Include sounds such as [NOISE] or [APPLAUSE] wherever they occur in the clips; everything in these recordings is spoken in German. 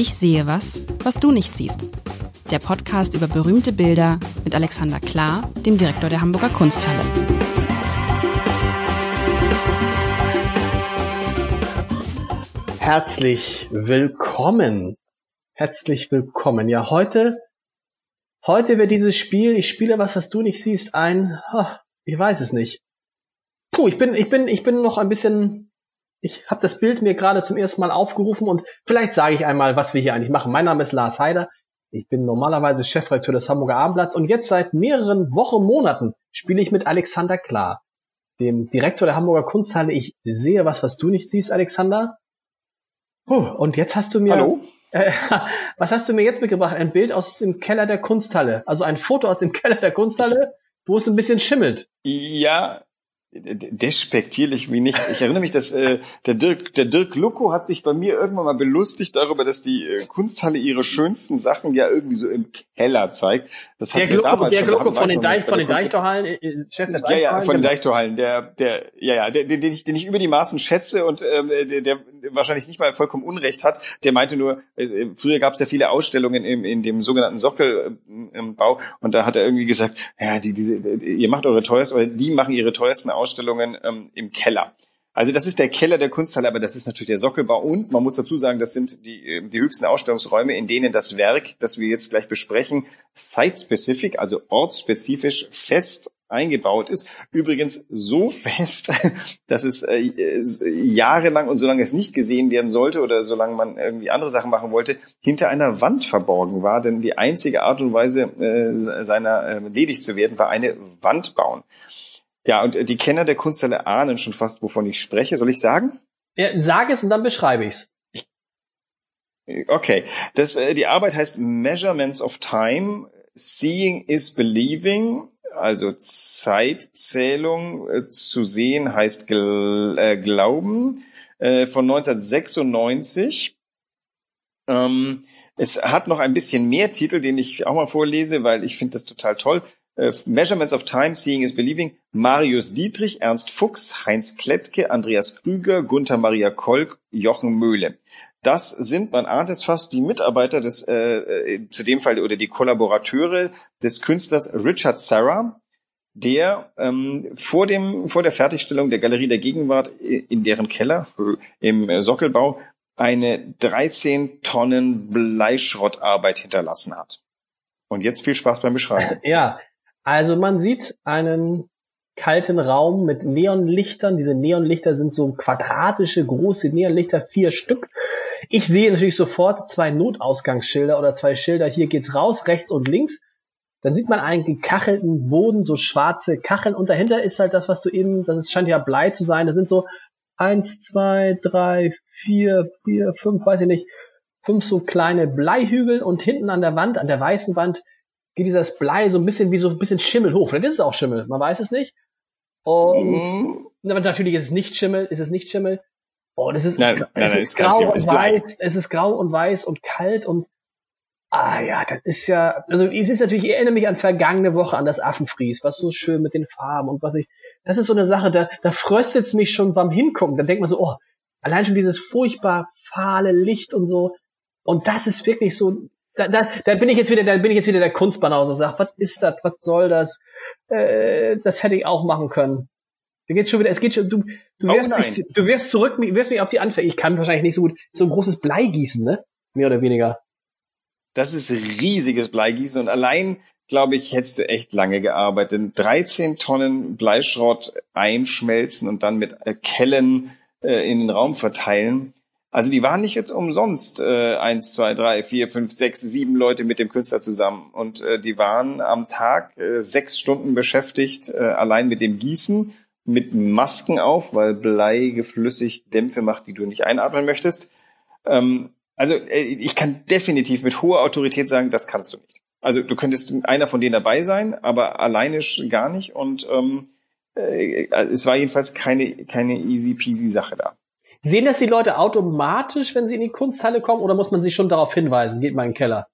Ich sehe was, was du nicht siehst. Der Podcast über berühmte Bilder mit Alexander Klar, dem Direktor der Hamburger Kunsthalle. Herzlich willkommen. Herzlich willkommen. Ja, heute, heute wird dieses Spiel, ich spiele was, was du nicht siehst, ein, ich weiß es nicht. Puh, ich bin, ich bin, ich bin noch ein bisschen ich habe das Bild mir gerade zum ersten Mal aufgerufen und vielleicht sage ich einmal, was wir hier eigentlich machen. Mein Name ist Lars Heider. Ich bin normalerweise Chefredakteur des Hamburger Abendblatts und jetzt seit mehreren Wochen, Monaten spiele ich mit Alexander Klar, dem Direktor der Hamburger Kunsthalle. Ich sehe was, was du nicht siehst, Alexander. Puh, und jetzt hast du mir. Hallo? Äh, [LAUGHS] was hast du mir jetzt mitgebracht? Ein Bild aus dem Keller der Kunsthalle. Also ein Foto aus dem [LAUGHS] Keller der Kunsthalle, wo es ein bisschen schimmelt. Ja, despektierlich wie nichts. Ich erinnere mich, dass äh, der Dirk, der Dirk Lucko hat sich bei mir irgendwann mal belustigt darüber, dass die äh, Kunsthalle ihre schönsten Sachen ja irgendwie so im Keller zeigt. Das hat der Glucko, der Glucko von den, Deich, von den Deichtorhallen, äh, Chef der Deichtorhallen. Ja, ja, von den. Deichtorhallen, der, der, ja, ja, den, den, ich, den ich über die Maßen schätze und ähm, der, der wahrscheinlich nicht mal vollkommen Unrecht hat. Der meinte nur, äh, früher gab es ja viele Ausstellungen im, in dem sogenannten Sockelbau und da hat er irgendwie gesagt, ja, die, diese, ihr macht eure teuersten, oder die machen ihre teuersten Ausstellungen ähm, im Keller. Also das ist der Keller der Kunsthalle, aber das ist natürlich der Sockelbau und man muss dazu sagen, das sind die, ähm, die höchsten Ausstellungsräume, in denen das Werk, das wir jetzt gleich besprechen, site-specific, also ortsspezifisch fest eingebaut ist. Übrigens so [LAUGHS] fest, dass es äh, jahrelang und solange es nicht gesehen werden sollte oder solange man irgendwie andere Sachen machen wollte, hinter einer Wand verborgen war. Denn die einzige Art und Weise äh, seiner äh, ledig zu werden, war eine Wand bauen. Ja, und die Kenner der Kunsthalle ahnen schon fast, wovon ich spreche. Soll ich sagen? Ja, sag es und dann beschreibe ich's. Okay, das, äh, die Arbeit heißt Measurements of Time. Seeing is Believing also Zeitzählung äh, zu sehen heißt gl äh, Glauben äh, von 1996. Ähm, es hat noch ein bisschen mehr Titel, den ich auch mal vorlese, weil ich finde das total toll. Äh, Measurements of Time, Seeing is Believing, Marius Dietrich, Ernst Fuchs, Heinz Klettke, Andreas Krüger, Gunther Maria Kolk, Jochen Möhle. Das sind, man ahnt es fast, die Mitarbeiter des, äh, äh, zu dem Fall oder die Kollaborateure des Künstlers Richard Serra, der ähm, vor dem vor der Fertigstellung der Galerie der Gegenwart in deren Keller im Sockelbau eine 13 Tonnen Bleischrottarbeit hinterlassen hat. Und jetzt viel Spaß beim Beschreiben. [LAUGHS] Ja, also man sieht einen kalten Raum mit Neonlichtern. Diese Neonlichter sind so quadratische, große Neonlichter, vier Stück. Ich sehe natürlich sofort zwei Notausgangsschilder oder zwei Schilder. Hier geht's raus, rechts und links. Dann sieht man einen gekachelten Boden, so schwarze Kacheln. Und dahinter ist halt das, was du eben, das ist, scheint ja Blei zu sein. Das sind so eins, zwei, drei, vier, vier, fünf, weiß ich nicht, fünf so kleine Bleihügel. Und hinten an der Wand, an der weißen Wand, geht dieses Blei so ein bisschen wie so ein bisschen Schimmel hoch. Vielleicht ist es auch Schimmel, man weiß es nicht. Und mhm. natürlich ist es nicht Schimmel, ist es nicht Schimmel. Und es ist, nein, es nein, ist nein, grau und weiß, es ist grau und weiß und kalt und ah ja, das ist ja, also es ist natürlich, ich erinnere mich an vergangene Woche an das Affenfries, was so schön mit den Farben und was ich, das ist so eine Sache, da, da fröstet es mich schon beim Hingucken. Da denkt man so, oh, allein schon dieses furchtbar fahle Licht und so. Und das ist wirklich so, da, da, da bin ich jetzt wieder, da bin ich jetzt wieder der Kunstbanause und sag, was ist das, was soll das? Äh, das hätte ich auch machen können. Da geht's schon wieder, es geht schon, du, du oh wirst, mich, du wirst zurück, wirst mich auf die Anfänge. Ich kann wahrscheinlich nicht so gut so ein großes Blei gießen, ne? Mehr oder weniger. Das ist riesiges Bleigießen und allein, glaube ich, hättest du echt lange gearbeitet. 13 Tonnen Bleischrott einschmelzen und dann mit Kellen äh, in den Raum verteilen. Also die waren nicht jetzt umsonst äh, eins, zwei, drei, vier, fünf, sechs, sieben Leute mit dem Künstler zusammen. Und äh, die waren am Tag äh, sechs Stunden beschäftigt, äh, allein mit dem Gießen, mit Masken auf, weil Blei geflüssigt Dämpfe macht, die du nicht einatmen möchtest. Ähm, also äh, ich kann definitiv mit hoher Autorität sagen, das kannst du nicht. Also du könntest einer von denen dabei sein, aber alleine gar nicht. Und ähm, äh, es war jedenfalls keine, keine easy peasy Sache da. Sehen das die Leute automatisch, wenn sie in die Kunsthalle kommen, oder muss man sich schon darauf hinweisen, geht mal in den Keller?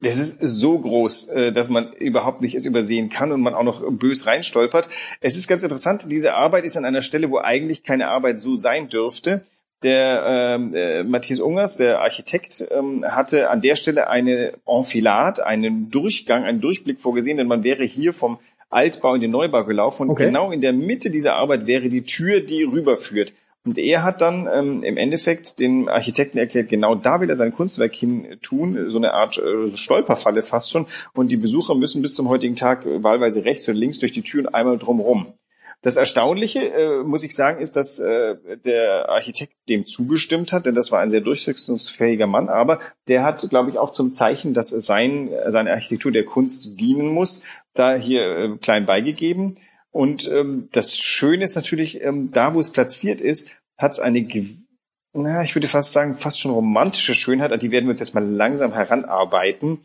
Das ist so groß, äh, dass man überhaupt nicht es übersehen kann und man auch noch bös reinstolpert. Es ist ganz interessant, diese Arbeit ist an einer Stelle, wo eigentlich keine Arbeit so sein dürfte. der ähm, äh, Matthias Ungers, der Architekt, ähm, hatte an der Stelle eine Enfilade, einen Durchgang, einen Durchblick vorgesehen, denn man wäre hier vom Altbau in den Neubau gelaufen und okay. genau in der Mitte dieser Arbeit wäre die Tür, die rüberführt. Und er hat dann ähm, im Endeffekt den Architekten erklärt, genau da will er sein Kunstwerk hin tun, so eine Art äh, Stolperfalle fast schon. Und die Besucher müssen bis zum heutigen Tag wahlweise rechts und links durch die Türen einmal drumrum. Das Erstaunliche, äh, muss ich sagen, ist, dass äh, der Architekt dem zugestimmt hat, denn das war ein sehr durchsetzungsfähiger Mann, aber der hat, glaube ich, auch zum Zeichen, dass sein, seine Architektur der Kunst dienen muss, da hier äh, klein beigegeben. Und ähm, das Schöne ist natürlich, ähm, da wo es platziert ist, hat es eine, na, ich würde fast sagen, fast schon romantische Schönheit, an die werden wir uns jetzt mal langsam heranarbeiten.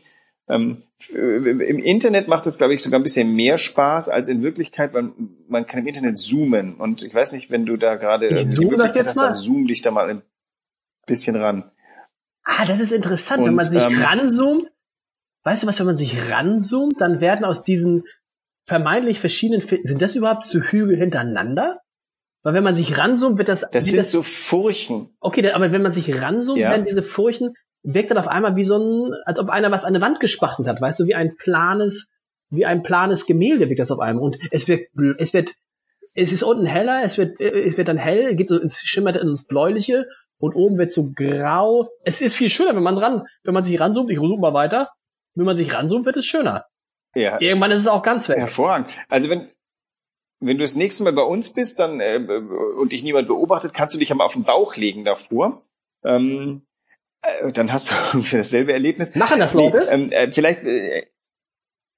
Ähm, Im Internet macht es, glaube ich, sogar ein bisschen mehr Spaß als in Wirklichkeit, weil man kann im Internet zoomen. Und ich weiß nicht, wenn du da gerade die Möglichkeit hast, dann zoom dich da mal ein bisschen ran. Ah, das ist interessant, Und, wenn man sich ähm, ranzoomt. Weißt du was, wenn man sich ranzoomt, dann werden aus diesen vermeintlich verschiedenen, sind das überhaupt so Hügel hintereinander? Weil wenn man sich ranzoomt, wird das. Das sind das, so Furchen. Okay, aber wenn man sich ranzoomt, ja. werden diese Furchen wirkt dann auf einmal wie so ein, als ob einer was an eine Wand gespachtelt hat, weißt du, wie ein planes, wie ein planes Gemälde wirkt das auf einmal. Und es wird, es wird, es ist unten heller, es wird, es wird dann hell, geht so ins schimmert ins bläuliche und oben wird so grau. Es ist viel schöner, wenn man dran, wenn man sich ranzoomt, ich zoome mal weiter, wenn man sich ranzoomt, wird es schöner. Ja. Irgendwann ist es auch ganz weg. Hervorragend. Also wenn, wenn du das nächste Mal bei uns bist, dann äh, und dich niemand beobachtet, kannst du dich einmal auf den Bauch legen davor. Ähm, äh, dann hast du [LAUGHS] ungefähr dasselbe Erlebnis. Machen das Leute? Nee, ähm, äh, vielleicht, äh,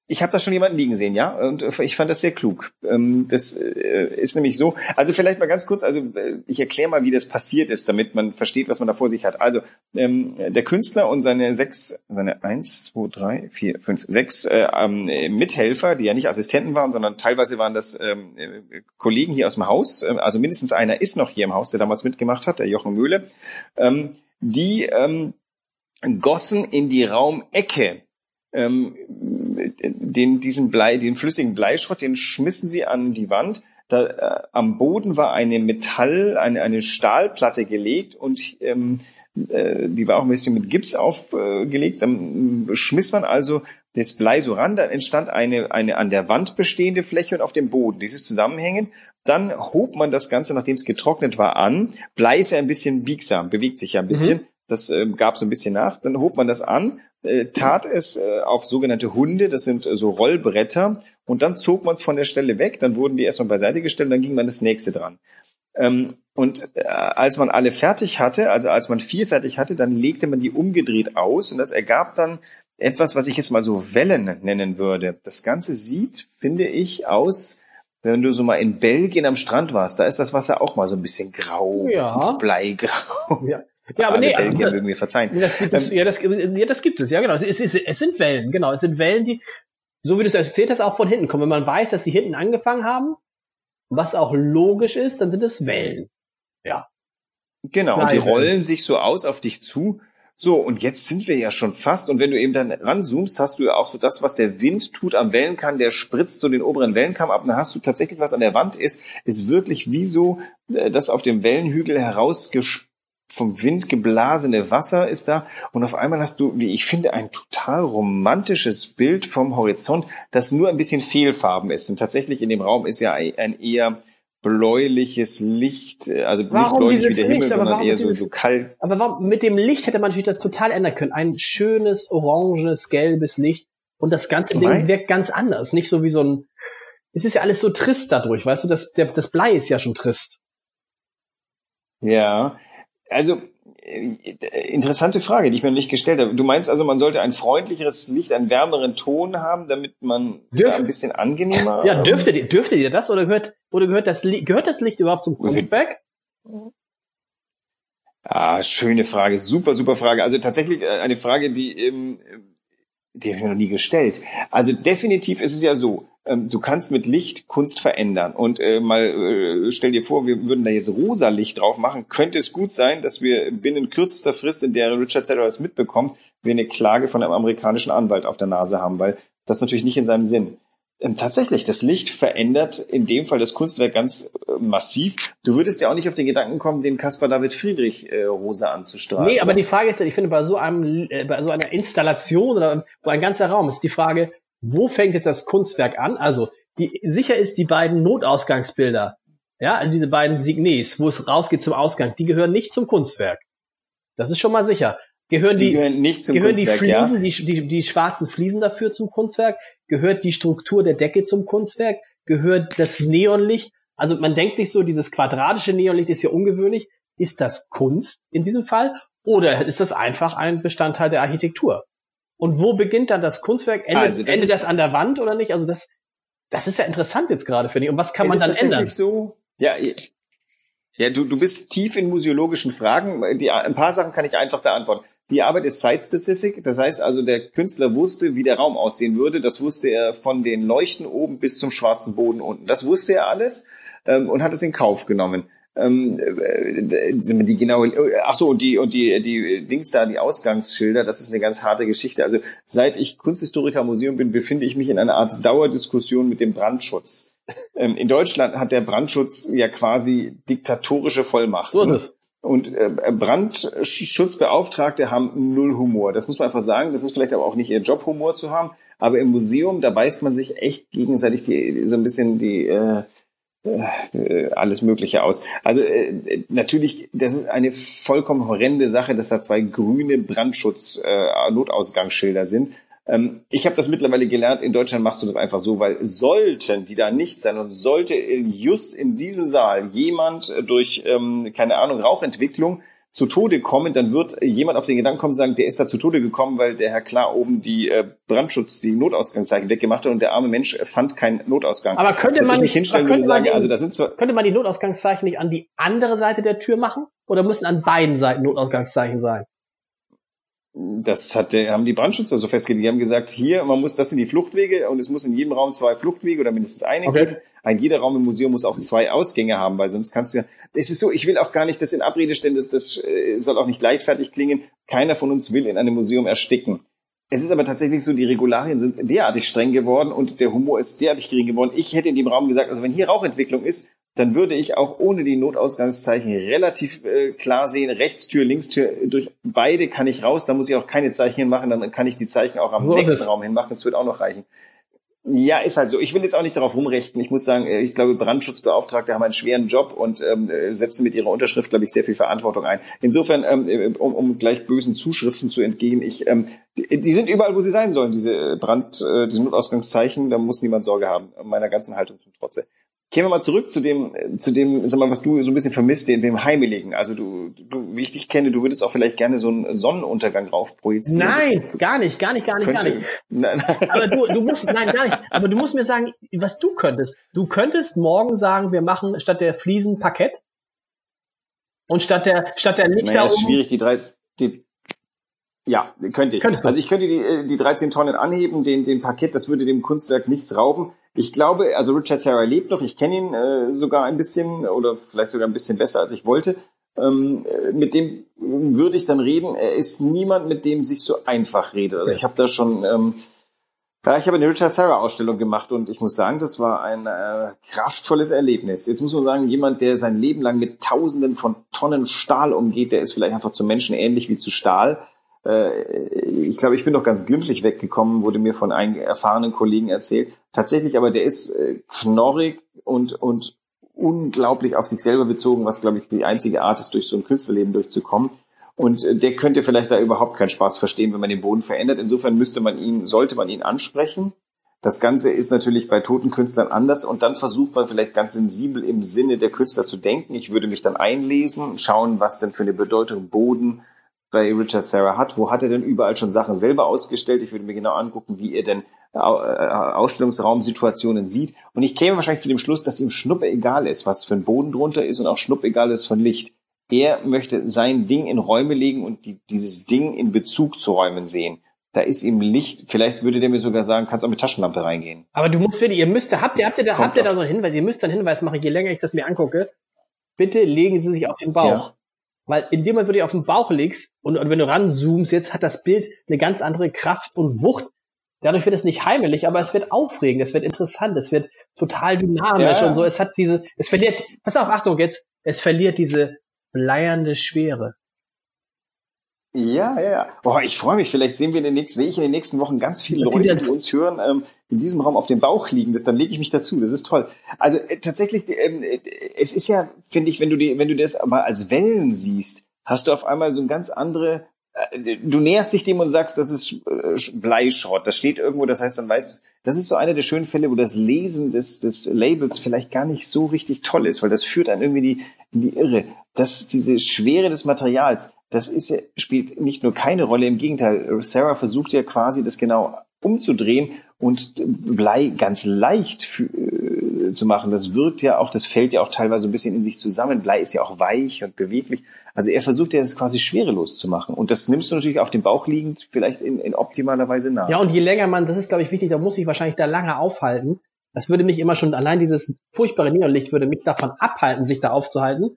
ich habe da schon jemanden liegen sehen, ja, und äh, ich fand das sehr klug. Ähm, das äh, ist nämlich so. Also vielleicht mal ganz kurz, also äh, ich erkläre mal, wie das passiert ist, damit man versteht, was man da vor sich hat. Also ähm, der Künstler und seine sechs, seine eins, zwei, drei, vier, fünf, sechs äh, ähm, Mithelfer, die ja nicht Assistenten waren, sondern teilweise waren das Kollegen hier aus dem Haus. Also mindestens einer ist noch hier im Haus, der damals mitgemacht hat, der Jochen Mühle. Ähm, die ähm, gossen in die Raumecke ähm, den, diesen Blei, den flüssigen Bleischrott, den schmissen sie an die Wand. Da, äh, am Boden war eine Metall, eine, eine Stahlplatte gelegt und ähm, äh, die war auch ein bisschen mit Gips aufgelegt. Dann schmiss man also das Blei so ran, dann entstand eine, eine an der Wand bestehende Fläche und auf dem Boden. Dieses Zusammenhängen. Dann hob man das Ganze, nachdem es getrocknet war, an. Blei ist ja ein bisschen biegsam, bewegt sich ja ein bisschen. Mhm. Das äh, gab so ein bisschen nach. Dann hob man das an, äh, tat es äh, auf sogenannte Hunde, das sind äh, so Rollbretter, und dann zog man es von der Stelle weg, dann wurden die erstmal beiseite gestellt, dann ging man das nächste dran. Ähm, und äh, als man alle fertig hatte, also als man vier fertig hatte, dann legte man die umgedreht aus und das ergab dann etwas, was ich jetzt mal so Wellen nennen würde. Das Ganze sieht, finde ich, aus, wenn du so mal in Belgien am Strand warst, da ist das Wasser auch mal so ein bisschen grau, ja. bleigrau. Ja. Ja, aber nee, Belgier mögen mir verzeihen. Das gibt es, ähm, ja, das, ja, das gibt es, ja, genau. Es, ist, es sind Wellen, genau. Es sind Wellen, die, so wie du es erzählt hast, auch von hinten kommen. Wenn man weiß, dass sie hinten angefangen haben, was auch logisch ist, dann sind es Wellen. Ja. Genau, und die rollen sich so aus auf dich zu. So, und jetzt sind wir ja schon fast, und wenn du eben dann ranzoomst, hast du ja auch so das, was der Wind tut am Wellenkamm, der spritzt so den oberen Wellenkamm ab, und dann hast du tatsächlich, was an der Wand ist, ist wirklich wie so äh, das auf dem Wellenhügel herausgespritzt vom Wind geblasene Wasser ist da und auf einmal hast du, wie ich finde, ein total romantisches Bild vom Horizont, das nur ein bisschen fehlfarben ist. Denn tatsächlich in dem Raum ist ja ein eher bläuliches Licht, also warum nicht bläulich wie der Himmel, Licht, sondern eher so, so kalt. Aber warum, mit dem Licht hätte man natürlich das total ändern können. Ein schönes, oranges, gelbes Licht und das ganze Ding Nein. wirkt ganz anders. Nicht so wie so ein, es ist ja alles so trist dadurch, weißt du, das, der, das Blei ist ja schon trist. Ja, also äh, interessante Frage, die ich mir nicht gestellt habe. Du meinst also, man sollte ein freundlicheres Licht, einen wärmeren Ton haben, damit man Dürf, ein bisschen angenehmer. Ja, dürfte ihr, dürfte ihr das oder gehört oder gehört das gehört das Licht überhaupt zum Kunstwerk? Ah, schöne Frage, super, super Frage. Also tatsächlich äh, eine Frage, die ähm, die habe ich mir noch nie gestellt. Also definitiv ist es ja so, ähm, du kannst mit Licht Kunst verändern. Und äh, mal äh, stell dir vor, wir würden da jetzt rosa Licht drauf machen, könnte es gut sein, dass wir binnen kürzester Frist, in der Richard Setter es mitbekommt, wir eine Klage von einem amerikanischen Anwalt auf der Nase haben, weil das natürlich nicht in seinem Sinn. ähm, tatsächlich, das Licht verändert in dem Fall das Kunstwerk ganz äh, massiv. Du würdest ja auch nicht auf den Gedanken kommen, den Caspar David Friedrich äh, rosa anzustrahlen. Nee, aber die Frage ist ja, ich finde, bei so einem, äh, bei so einer Installation oder wo ein ganzer Raum ist die Frage, wo fängt jetzt das Kunstwerk an? Also, die, sicher ist die beiden Notausgangsbilder, ja, also diese beiden Signes, wo es rausgeht zum Ausgang, die gehören nicht zum Kunstwerk. Das ist schon mal sicher. Gehören die, die gehören nicht zum gehören Kunstwerk, die Fliesen, ja? die, die, die schwarzen Fliesen dafür zum Kunstwerk? Gehört die Struktur der Decke zum Kunstwerk? Gehört das Neonlicht? Also man denkt sich so, dieses quadratische Neonlicht ist ja ungewöhnlich. Ist das Kunst in diesem Fall? Oder ist das einfach ein Bestandteil der Architektur? Und wo beginnt dann das Kunstwerk? Endet, Also, das endet ist- das an der Wand oder nicht? Also das, das ist ja interessant jetzt gerade, finde ich. Und was kann man ist dann ändern? So, ja, ja, du, du bist tief in museologischen Fragen. Die, ein paar Sachen kann ich einfach beantworten. Die Arbeit ist site-specific. Das heißt also, der Künstler wusste, wie der Raum aussehen würde. Das wusste er von den Leuchten oben bis zum schwarzen Boden unten. Das wusste er alles ähm, und hat es in Kauf genommen. Ähm, äh, die genaue, ach so, und die, und die, die Dings da, die Ausgangsschilder, das ist eine ganz harte Geschichte. Also, seit ich Kunsthistoriker Museum bin, befinde ich mich in einer Art Dauerdiskussion mit dem Brandschutz. Ähm, in Deutschland hat der Brandschutz ja quasi diktatorische Vollmacht. So ist es. Und äh, Brandschutzbeauftragte haben null Humor. Das muss man einfach sagen. Das ist vielleicht aber auch nicht ihr Job, Humor zu haben. Aber im Museum, da beißt man sich echt gegenseitig die, so ein bisschen die, äh, äh, alles Mögliche aus. Also äh, natürlich, das ist eine vollkommen horrende Sache, dass da zwei grüne Brandschutz-Notausgangsschilder sind. Ähm, ich habe das mittlerweile gelernt, in Deutschland machst du das einfach so, weil sollten die da nicht sein und sollte just in diesem Saal jemand äh, durch, ähm, keine Ahnung, Rauchentwicklung zu Tode kommen, dann wird jemand auf den Gedanken kommen, sagen, der ist da zu Tode gekommen, weil der Herr klar oben die äh, Brandschutz, die Notausgangszeichen weggemacht hat und der arme Mensch fand keinen Notausgang. Aber könnte Dass man nicht, hinstellen könnte würde sagen, den- also da sind zwar Könnte man die Notausgangszeichen nicht an die andere Seite der Tür machen? Oder müssen an beiden Seiten Notausgangszeichen sein? Das hat haben die Brandschützer so festgelegt. Die haben gesagt, hier, man muss, das sind die Fluchtwege und es muss in jedem Raum zwei Fluchtwege oder mindestens eine Okay. geben. Ein jeder Raum im Museum muss auch zwei Ausgänge haben, weil sonst kannst du ja, es ist so, ich will auch gar nicht das in Abrede stellen, das, das äh, soll auch nicht leichtfertig klingen. Keiner von uns will in einem Museum ersticken. Es ist aber tatsächlich so, die Regularien sind derartig streng geworden und der Humor ist derartig gering geworden. Ich hätte in dem Raum gesagt, also wenn hier Rauchentwicklung ist, dann würde ich auch ohne die Notausgangszeichen relativ äh, klar sehen, Rechtstür, Linkstür, durch beide kann ich raus, da muss ich auch keine Zeichen hinmachen, dann kann ich die Zeichen auch am ist nächsten. Raum hinmachen, das wird auch noch reichen. Ja, ist halt so. Ich will jetzt auch nicht darauf rumrechten. Ich muss sagen, äh, ich glaube, Brandschutzbeauftragte haben einen schweren Job und ähm, äh, setzen mit ihrer Unterschrift, glaube ich, sehr viel Verantwortung ein. Insofern, ähm, äh, um, um gleich bösen Zuschriften zu entgehen, ich, ähm, die, die sind überall, wo sie sein sollen, diese Brand, äh, diese Notausgangszeichen. Da muss niemand Sorge haben, meiner ganzen Haltung zum Trotze. Gehen wir mal zurück zu dem, zu dem, sag mal, was du so ein bisschen vermisst, dem, dem Heimeligen. Also du, du, wie ich dich kenne, du würdest auch vielleicht gerne so einen Sonnenuntergang rauf projizieren. Nein, gar nicht, gar nicht, gar nicht, gar könnte, nicht. [LAUGHS] nein, Aber du, du musst, nein, gar nicht. Aber du musst mir sagen, was du könntest. Du könntest morgen sagen, wir machen statt der Fliesen Parkett. Und statt der, statt der Lichter Naja, ist oben- schwierig, die drei, die, ja, könnte ich. Könntest du. Also ich könnte die, die 13 Tonnen anheben, den, den Parkett, das würde dem Kunstwerk nichts rauben. Ich glaube, also Richard Serra lebt noch, ich kenne ihn äh, sogar ein bisschen oder vielleicht sogar ein bisschen besser, als ich wollte. Ähm, äh, mit dem würde ich dann reden. Er ist niemand, mit dem sich so einfach redet. Also ich habe da schon, ähm, ja, ich habe eine Richard Serra Ausstellung gemacht und ich muss sagen, das war ein äh, kraftvolles Erlebnis. Jetzt muss man sagen, jemand, der sein Leben lang mit Tausenden von Tonnen Stahl umgeht, der ist vielleicht einfach zu Menschen ähnlich wie zu Stahl. Äh, ich glaube, ich bin doch ganz glimpflich weggekommen, wurde mir von einem erfahrenen Kollegen erzählt. Tatsächlich, aber der ist äh, knorrig und und unglaublich auf sich selber bezogen, was glaube ich die einzige Art ist, durch so ein Künstlerleben durchzukommen. Und äh, der könnte vielleicht da überhaupt keinen Spaß verstehen, wenn man den Boden verändert. Insofern müsste man ihn, sollte man ihn ansprechen. Das Ganze ist natürlich bei toten Künstlern anders und dann versucht man vielleicht ganz sensibel im Sinne der Künstler zu denken. Ich würde mich dann einlesen, schauen, was denn für eine Bedeutung Boden bei Richard Serra hat. Wo hat er denn überall schon Sachen selber ausgestellt? Ich würde mir genau angucken, wie er denn Au- äh, Ausstellungsraumsituationen sieht. Und ich käme wahrscheinlich zu dem Schluss, dass ihm Schnuppe egal ist, was für ein Boden drunter ist und auch Schnuppe egal ist von Licht. Er möchte sein Ding in Räume legen und die, dieses Ding in Bezug zu Räumen sehen. Da ist ihm Licht, vielleicht würde der mir sogar sagen, kannst auch mit Taschenlampe reingehen. Aber du musst wieder, ihr müsst, habt ihr, habt ihr da, habt ihr da so einen Hinweis? Ihr müsst einen Hinweis machen, je länger ich das mir angucke. Bitte legen Sie sich auf den Bauch. Ja. Weil in dem Moment, wo du dich auf den Bauch legst und, und wenn du ranzoomst, jetzt hat das Bild eine ganz andere Kraft und Wucht. Dadurch wird es nicht heimelig, aber es wird aufregend, es wird interessant, es wird total dynamisch ja. und so. Es hat diese, es verliert, pass auf, Achtung jetzt, es verliert diese bleiernde Schwere. Ja, ja, ja. Boah, ich freue mich. Vielleicht sehen wir in den nächsten, sehe ich in den nächsten Wochen ganz viele Leute, die uns hören, ähm, in diesem Raum auf dem Bauch liegen. Das, dann lege ich mich dazu. Das ist toll. Also äh, tatsächlich, äh, es ist ja, finde ich, wenn du die, wenn du das aber als Wellen siehst, hast du auf einmal so ein ganz andere du näherst dich dem und sagst, das ist äh, Bleischrott. Das steht irgendwo, das heißt, dann weißt du, das ist so einer der schönen Fälle, wo das Lesen des, des Labels vielleicht gar nicht so richtig toll ist, weil das führt dann irgendwie die, in die Irre. Das, diese Schwere des Materials, das ist, spielt nicht nur keine Rolle, im Gegenteil. Sarah versucht ja quasi das genau umzudrehen und Blei ganz leicht für, äh, zu machen. Das wirkt ja auch, das fällt ja auch teilweise ein bisschen in sich zusammen. Blei ist ja auch weich und beweglich. Also er versucht ja das quasi schwerelos zu machen. Und das nimmst du natürlich auf dem Bauch liegend vielleicht in, in optimaler Weise nach. Ja, und je länger man, das ist glaube ich wichtig, da muss ich wahrscheinlich da lange aufhalten. Das würde mich immer schon, allein dieses furchtbare Neonlicht würde mich davon abhalten, sich da aufzuhalten.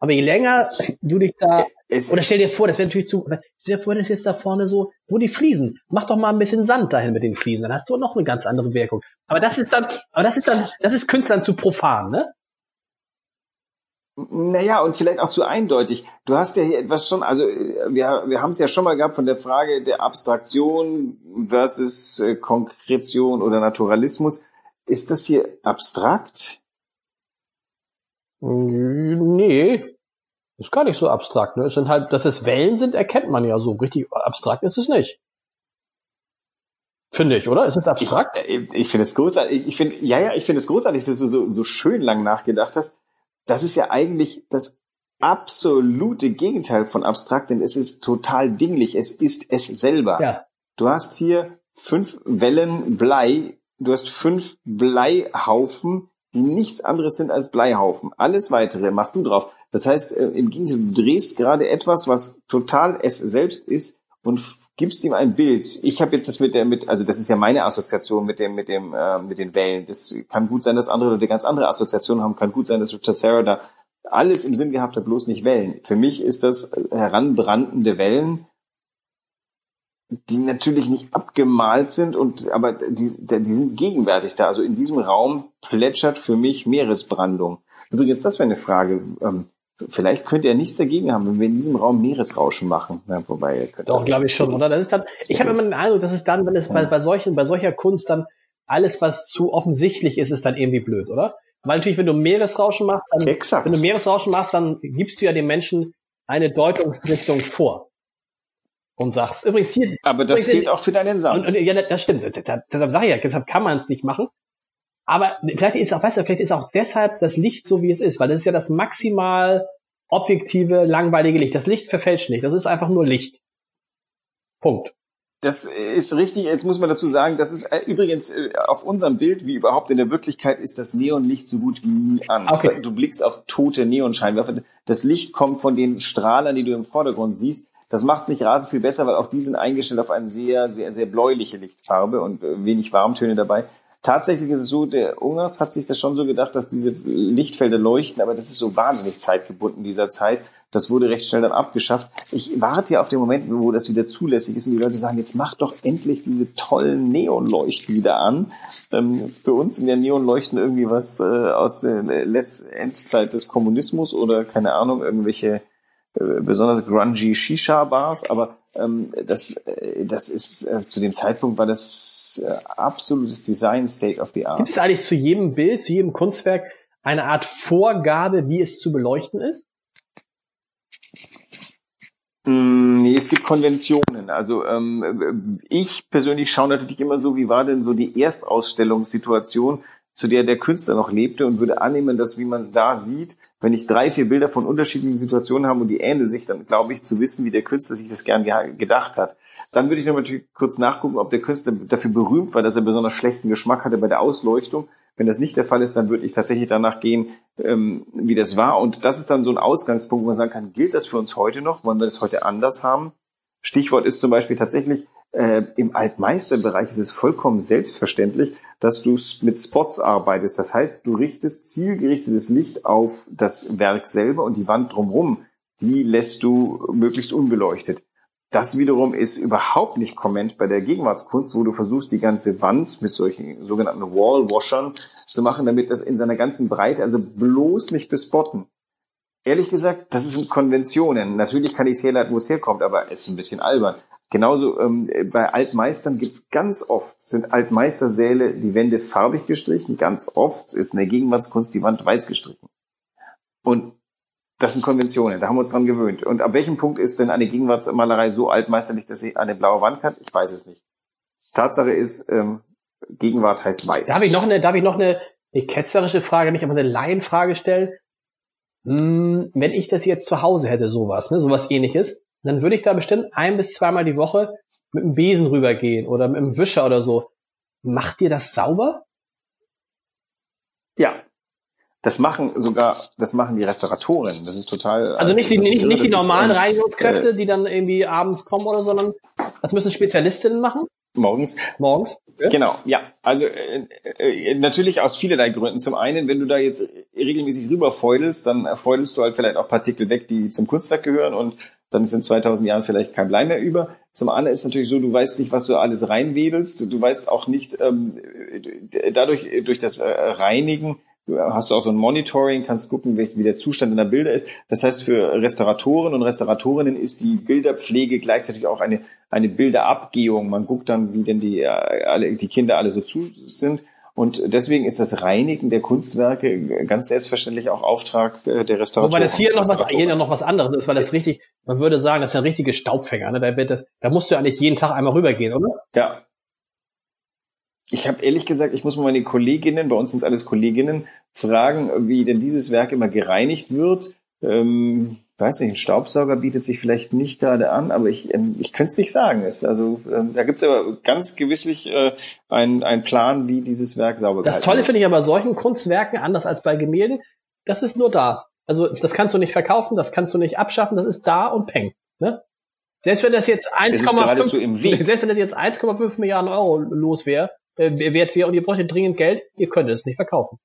Aber je länger du dich da, es oder stell dir vor, das wäre natürlich zu, stell dir vor, das ist jetzt da vorne so, wo die Fliesen, mach doch mal ein bisschen Sand dahin mit den Fliesen, dann hast du noch eine ganz andere Wirkung. Aber das ist dann, aber das ist dann, das ist Künstlern zu profan, ne? Naja, und vielleicht auch zu eindeutig. Du hast ja hier etwas schon, also wir, wir haben es ja schon mal gehabt von der Frage der Abstraktion versus äh, Konkretion oder Naturalismus. Ist das hier abstrakt? Nee, ist gar nicht so abstrakt. Ne? Es sind halt, dass es Wellen sind, erkennt man ja so. Richtig abstrakt ist es nicht. Finde ich, oder? Ist es abstrakt? Ich, äh, ich finde es großartig. Ich finde, ja, ja, ich finde es großartig, dass du so, so schön lang nachgedacht hast. Das ist ja eigentlich das absolute Gegenteil von abstrakt, denn es ist total dinglich. Es ist es selber. Ja. Du hast hier fünf Wellen Blei. Du hast fünf Bleihaufen, die nichts anderes sind als Bleihaufen. Alles weitere machst du drauf. Das heißt, äh, im Gegenteil, du drehst gerade etwas, was total es selbst ist und gibst ihm ein Bild. Ich habe jetzt das mit der mit also das ist ja meine Assoziation mit dem mit dem äh, mit den Wellen. Das kann gut sein, dass andere Leute ganz andere Assoziationen haben. Kann gut sein, dass Richard Serra da alles im Sinn gehabt hat, bloß nicht Wellen. Für mich ist das heranbrandende Wellen die natürlich nicht abgemalt sind und aber die, die sind gegenwärtig da. Also in diesem Raum plätschert für mich Meeresbrandung. Übrigens, das wäre eine Frage. Ähm, vielleicht könnt ihr nichts dagegen haben, wenn wir in diesem Raum Meeresrauschen machen. Ja, wobei ihr könnt Doch, glaube ich schon, oder? Das ist dann, ich habe immer den Eindruck, dass es dann, wenn es ja. bei, bei solchen, bei solcher Kunst dann alles, was zu offensichtlich ist, ist dann irgendwie blöd, oder? Weil natürlich, wenn du Meeresrauschen machst, dann, Exakt. wenn du Meeresrauschen machst, dann gibst du ja den Menschen eine Deutungsrichtung vor und sagst, übrigens hier. Aber das übrigens, gilt auch für deinen Sound. Und, und, ja, das stimmt. Deshalb sage ich ja, deshalb kann man es nicht machen. Aber vielleicht ist auch, weißt du, vielleicht ist auch deshalb das Licht so, wie es ist, weil das ist ja das maximal objektive, langweilige Licht. Das Licht verfälscht nicht. Das ist einfach nur Licht. Punkt. Das ist richtig. Jetzt muss man dazu sagen, das ist äh, übrigens äh, auf unserem Bild, wie überhaupt in der Wirklichkeit, ist das Neonlicht so gut wie nie an. Okay. Du blickst auf tote Neonscheinwerfer. Das Licht kommt von den Strahlern, die du im Vordergrund siehst. Das macht es nicht rasend viel besser, weil auch die sind eingestellt auf eine sehr, sehr, sehr bläuliche Lichtfarbe und äh, wenig Warmtöne dabei. Tatsächlich ist es so, der Ungers hat sich das schon so gedacht, dass diese Lichtfelder leuchten, aber das ist so wahnsinnig zeitgebunden dieser Zeit. Das wurde recht schnell dann abgeschafft. Ich warte ja auf den Moment, wo das wieder zulässig ist und die Leute sagen, jetzt mach doch endlich diese tollen Neonleuchten wieder an. Ähm, für uns sind ja Neonleuchten irgendwie was äh, aus der Endzeit des Kommunismus oder keine Ahnung, irgendwelche äh, besonders grungy Shisha-Bars, aber ähm, das, äh, das ist äh, zu dem Zeitpunkt war das äh, absolutes Design State of the Art. Gibt es eigentlich zu jedem Bild, zu jedem Kunstwerk eine Art Vorgabe, wie es zu beleuchten ist? Mm, nee, es gibt Konventionen. Also ähm, ich persönlich schaue natürlich immer so, wie war denn so die Erstausstellungssituation zu der der Künstler noch lebte und würde annehmen, dass, wie man es da sieht, wenn ich drei, vier Bilder von unterschiedlichen Situationen habe und die ähneln sich, dann glaube ich zu wissen, wie der Künstler sich das gern gedacht hat. Dann würde ich noch natürlich kurz nachgucken, ob der Künstler dafür berühmt war, dass er besonders schlechten Geschmack hatte bei der Ausleuchtung. Wenn das nicht der Fall ist, dann würde ich tatsächlich danach gehen, ähm, wie das war. Und das ist dann so ein Ausgangspunkt, wo man sagen kann, gilt das für uns heute noch? Wollen wir das heute anders haben? Stichwort ist zum Beispiel tatsächlich, äh, im Altmeisterbereich ist es vollkommen selbstverständlich, dass du mit Spots arbeitest. Das heißt, du richtest zielgerichtetes Licht auf das Werk selber und die Wand drumherum, die lässt du möglichst unbeleuchtet. Das wiederum ist überhaupt nicht komment bei der Gegenwartskunst, wo du versuchst, die ganze Wand mit solchen sogenannten Wall-Washern zu machen, damit das in seiner ganzen Breite, also bloß nicht bespotten. Ehrlich gesagt, das sind Konventionen. Natürlich kann ich es herleiten, wo es herkommt, aber es ist ein bisschen albern. Genauso ähm, bei Altmeistern gibt's ganz oft, sind Altmeistersäle die Wände farbig gestrichen, ganz oft ist in der Gegenwartskunst die Wand weiß gestrichen. Und das sind Konventionen, da haben wir uns dran gewöhnt. Und ab welchem Punkt ist denn eine Gegenwartsmalerei so altmeisterlich, dass sie eine blaue Wand hat? Ich weiß es nicht. Tatsache ist, ähm, Gegenwart heißt weiß. Darf ich noch eine, darf ich noch eine, eine ketzerische Frage, nicht aber eine Laienfrage stellen? Hm, wenn ich das jetzt zu Hause hätte, sowas, ne, sowas ähnliches, dann würde ich da bestimmt ein bis zweimal die Woche mit dem Besen rübergehen oder mit dem Wischer oder so. Macht dir das sauber? Ja. Das machen sogar, das machen die Restauratoren. Das ist total. Also nicht die, nicht, nicht die normalen ist, Reinigungskräfte, äh, die dann irgendwie abends kommen oder, sondern das müssen Spezialistinnen machen? Morgens. Morgens. Ja? Genau, ja. Also äh, äh, natürlich aus vielerlei Gründen. Zum einen, wenn du da jetzt regelmäßig rüberfeudelst, dann feudelst du halt vielleicht auch Partikel weg, die zum Kunstwerk gehören und dann ist in 2000 Jahren vielleicht kein Blei mehr über. Zum anderen ist natürlich so, du weißt nicht, was du alles reinwedelst. Du weißt auch nicht, ähm, dadurch, durch das äh, Reinigen, hast du auch so ein Monitoring, kannst gucken, wie der Zustand deiner Bilder ist. Das heißt, für Restauratoren und Restauratorinnen ist die Bilderpflege gleichzeitig auch eine, eine Bilderabgehung. Man guckt dann, wie denn die, äh, alle, die Kinder alle so zu sind. Und deswegen ist das Reinigen der Kunstwerke ganz selbstverständlich auch Auftrag äh, der Restauratoren. Wobei das hier noch was, hier noch was anderes ist, weil das richtig, man würde sagen, das ist ein richtiger Staubfänger. Ne? Da, wird das, da musst du eigentlich jeden Tag einmal rübergehen, oder? Ja, ich habe ehrlich gesagt, ich muss mal meine Kolleginnen, bei uns sind es alles Kolleginnen, fragen, wie denn dieses Werk immer gereinigt wird. Ähm, weiß nicht, ein Staubsauger bietet sich vielleicht nicht gerade an, aber ich, ähm, ich könnte es nicht sagen. Es, also ähm, da gibt es aber ganz gewisslich äh, einen, einen Plan, wie dieses Werk sauber Das Tolle finde ich aber solchen Kunstwerken, anders als bei Gemälden, das ist nur da. Also das kannst du nicht verkaufen, das kannst du nicht abschaffen, das ist da und peng. Ne? Selbst wenn das jetzt 1,5 selbst wenn das jetzt 1,5 Milliarden Euro los wäre, äh, wert wäre und ihr bräuchtet dringend Geld, ihr könntet es nicht verkaufen.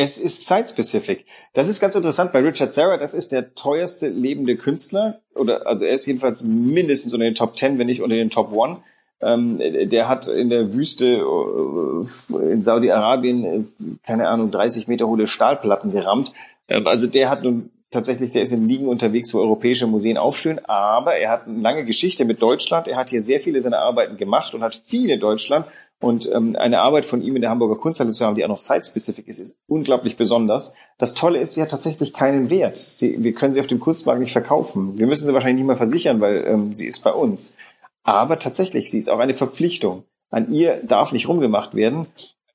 Es ist zeitspezifisch. Das ist ganz interessant bei Richard Serra. Das ist der teuerste lebende Künstler. Oder, also er ist jedenfalls mindestens unter den Top Ten, wenn nicht unter den Top One. Ähm, der hat in der Wüste äh, in Saudi-Arabien, äh, keine Ahnung, 30 Meter hohe Stahlplatten gerammt. Ähm, also der hat nun tatsächlich, der ist in Ligen unterwegs, wo europäische Museen aufstehen, aber er hat eine lange Geschichte mit Deutschland. Er hat hier sehr viele seiner Arbeiten gemacht und hat viel in Deutschland. Und ähm, eine Arbeit von ihm in der Hamburger Kunsthalle zu haben, die auch noch site-specific ist, ist unglaublich besonders. Das Tolle ist, sie hat tatsächlich keinen Wert. Sie, wir können sie auf dem Kunstmarkt nicht verkaufen. Wir müssen sie wahrscheinlich nicht mal versichern, weil ähm, sie ist bei uns. Aber tatsächlich, sie ist auch eine Verpflichtung. An ihr darf nicht rumgemacht werden.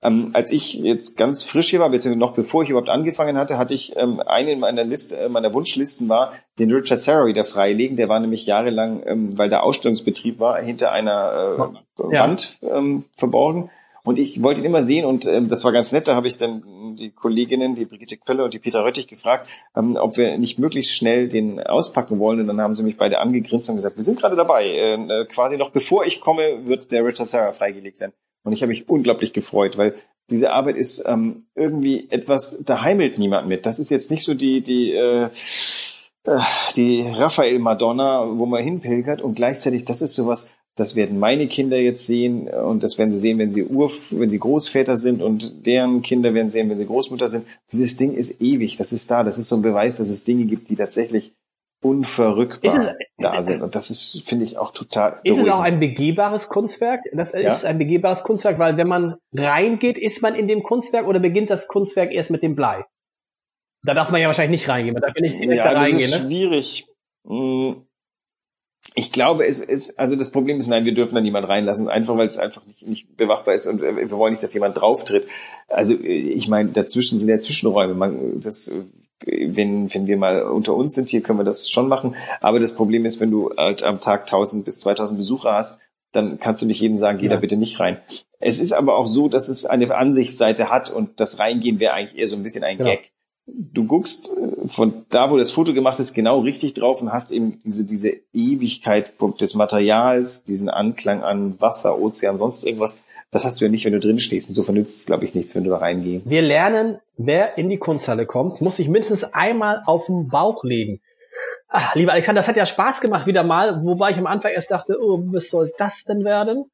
Ähm, als ich jetzt ganz frisch hier war, beziehungsweise noch bevor ich überhaupt angefangen hatte, hatte ich ähm, eine meiner Liste, äh, meiner Wunschlisten war, den Richard Serra wieder freilegen. Der war nämlich jahrelang, ähm, weil der Ausstellungsbetrieb war, hinter einer äh, ja. Wand ähm, verborgen. Und ich wollte ihn immer sehen und ähm, das war ganz nett. Da habe ich dann die Kolleginnen, die Brigitte Kölle und die Peter Röttig gefragt, ähm, ob wir nicht möglichst schnell den auspacken wollen. Und dann haben sie mich beide angegrinst und gesagt, wir sind gerade dabei. Äh, quasi noch bevor ich komme, wird der Richard Serra freigelegt sein. Und ich habe mich unglaublich gefreut, weil diese Arbeit ist ähm, irgendwie etwas, da heimelt niemand mit. Das ist jetzt nicht so die, die, äh, äh, die Raphael Madonna, wo man hinpilgert und gleichzeitig, das ist sowas, das werden meine Kinder jetzt sehen und das werden sie sehen, wenn sie Ur, wenn sie Großväter sind und deren Kinder werden sehen, wenn sie Großmutter sind. Dieses Ding ist ewig, das ist da, das ist so ein Beweis, dass es Dinge gibt, die tatsächlich unverrückbar es, da sind. Und das ist, finde ich, auch total. Ist beruhigend. es auch ein begehbares Kunstwerk? Das ja? ist ein begehbares Kunstwerk, weil wenn man reingeht, ist man in dem Kunstwerk oder beginnt das Kunstwerk erst mit dem Blei? Da darf man ja wahrscheinlich nicht reingehen. Man darf ja nicht direkt ja, da reingehen. Das ist ne? schwierig. Hm. Ich glaube, es ist, also das Problem ist, nein, wir dürfen da niemand reinlassen, einfach weil es einfach nicht, nicht bewachbar ist und wir wollen nicht, dass jemand drauftritt. Also ich meine, dazwischen sind ja Zwischenräume. Man, das wenn, wenn wir mal unter uns sind, hier können wir das schon machen. Aber das Problem ist, wenn du halt am Tag 1000 bis 2000 Besucher hast, dann kannst du nicht jedem sagen, geh ja. da bitte nicht rein. Es ist aber auch so, dass es eine Ansichtsseite hat und das Reingehen wäre eigentlich eher so ein bisschen ein genau. Gag. Du guckst äh, von da, wo das Foto gemacht ist, genau richtig drauf und hast eben diese, diese Ewigkeit des Materials, diesen Anklang an Wasser, Ozean, sonst irgendwas. Das hast du ja nicht, wenn du drin stehst. Insofern nützt es, glaube ich, nichts, wenn du da reingehst. Wir lernen, wer in die Kunsthalle kommt, muss sich mindestens einmal auf den Bauch legen. Ach, lieber Alexander, das hat ja Spaß gemacht wieder mal, wobei ich am Anfang erst dachte, oh, was soll das denn werden?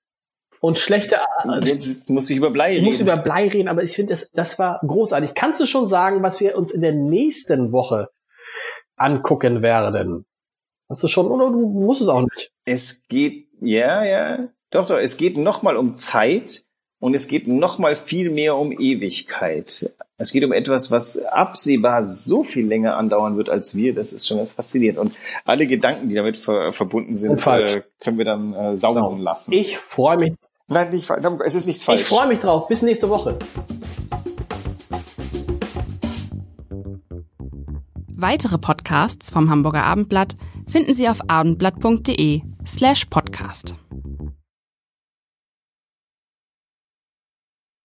Und schlechte. Also jetzt muss ich über Blei reden. Ich muss über Blei reden, aber ich finde, das, das war großartig. Kannst du schon sagen, was wir uns in der nächsten Woche angucken werden? Hast du schon, oder du musst es auch nicht? Es geht, ja, ja, doch, doch, es geht nochmal um Zeit und es geht nochmal viel mehr um Ewigkeit. Es geht um etwas, was absehbar so viel länger andauern wird als wir. Das ist schon ganz faszinierend. Und alle Gedanken, die damit ver verbunden sind, äh, können wir dann äh, sausen genau. lassen. Ich freue mich. Nein, nicht, es ist nichts falsch. Ich freue mich drauf. Bis nächste Woche. Weitere Podcasts vom Hamburger Abendblatt finden Sie auf abendblatt.de slash podcast.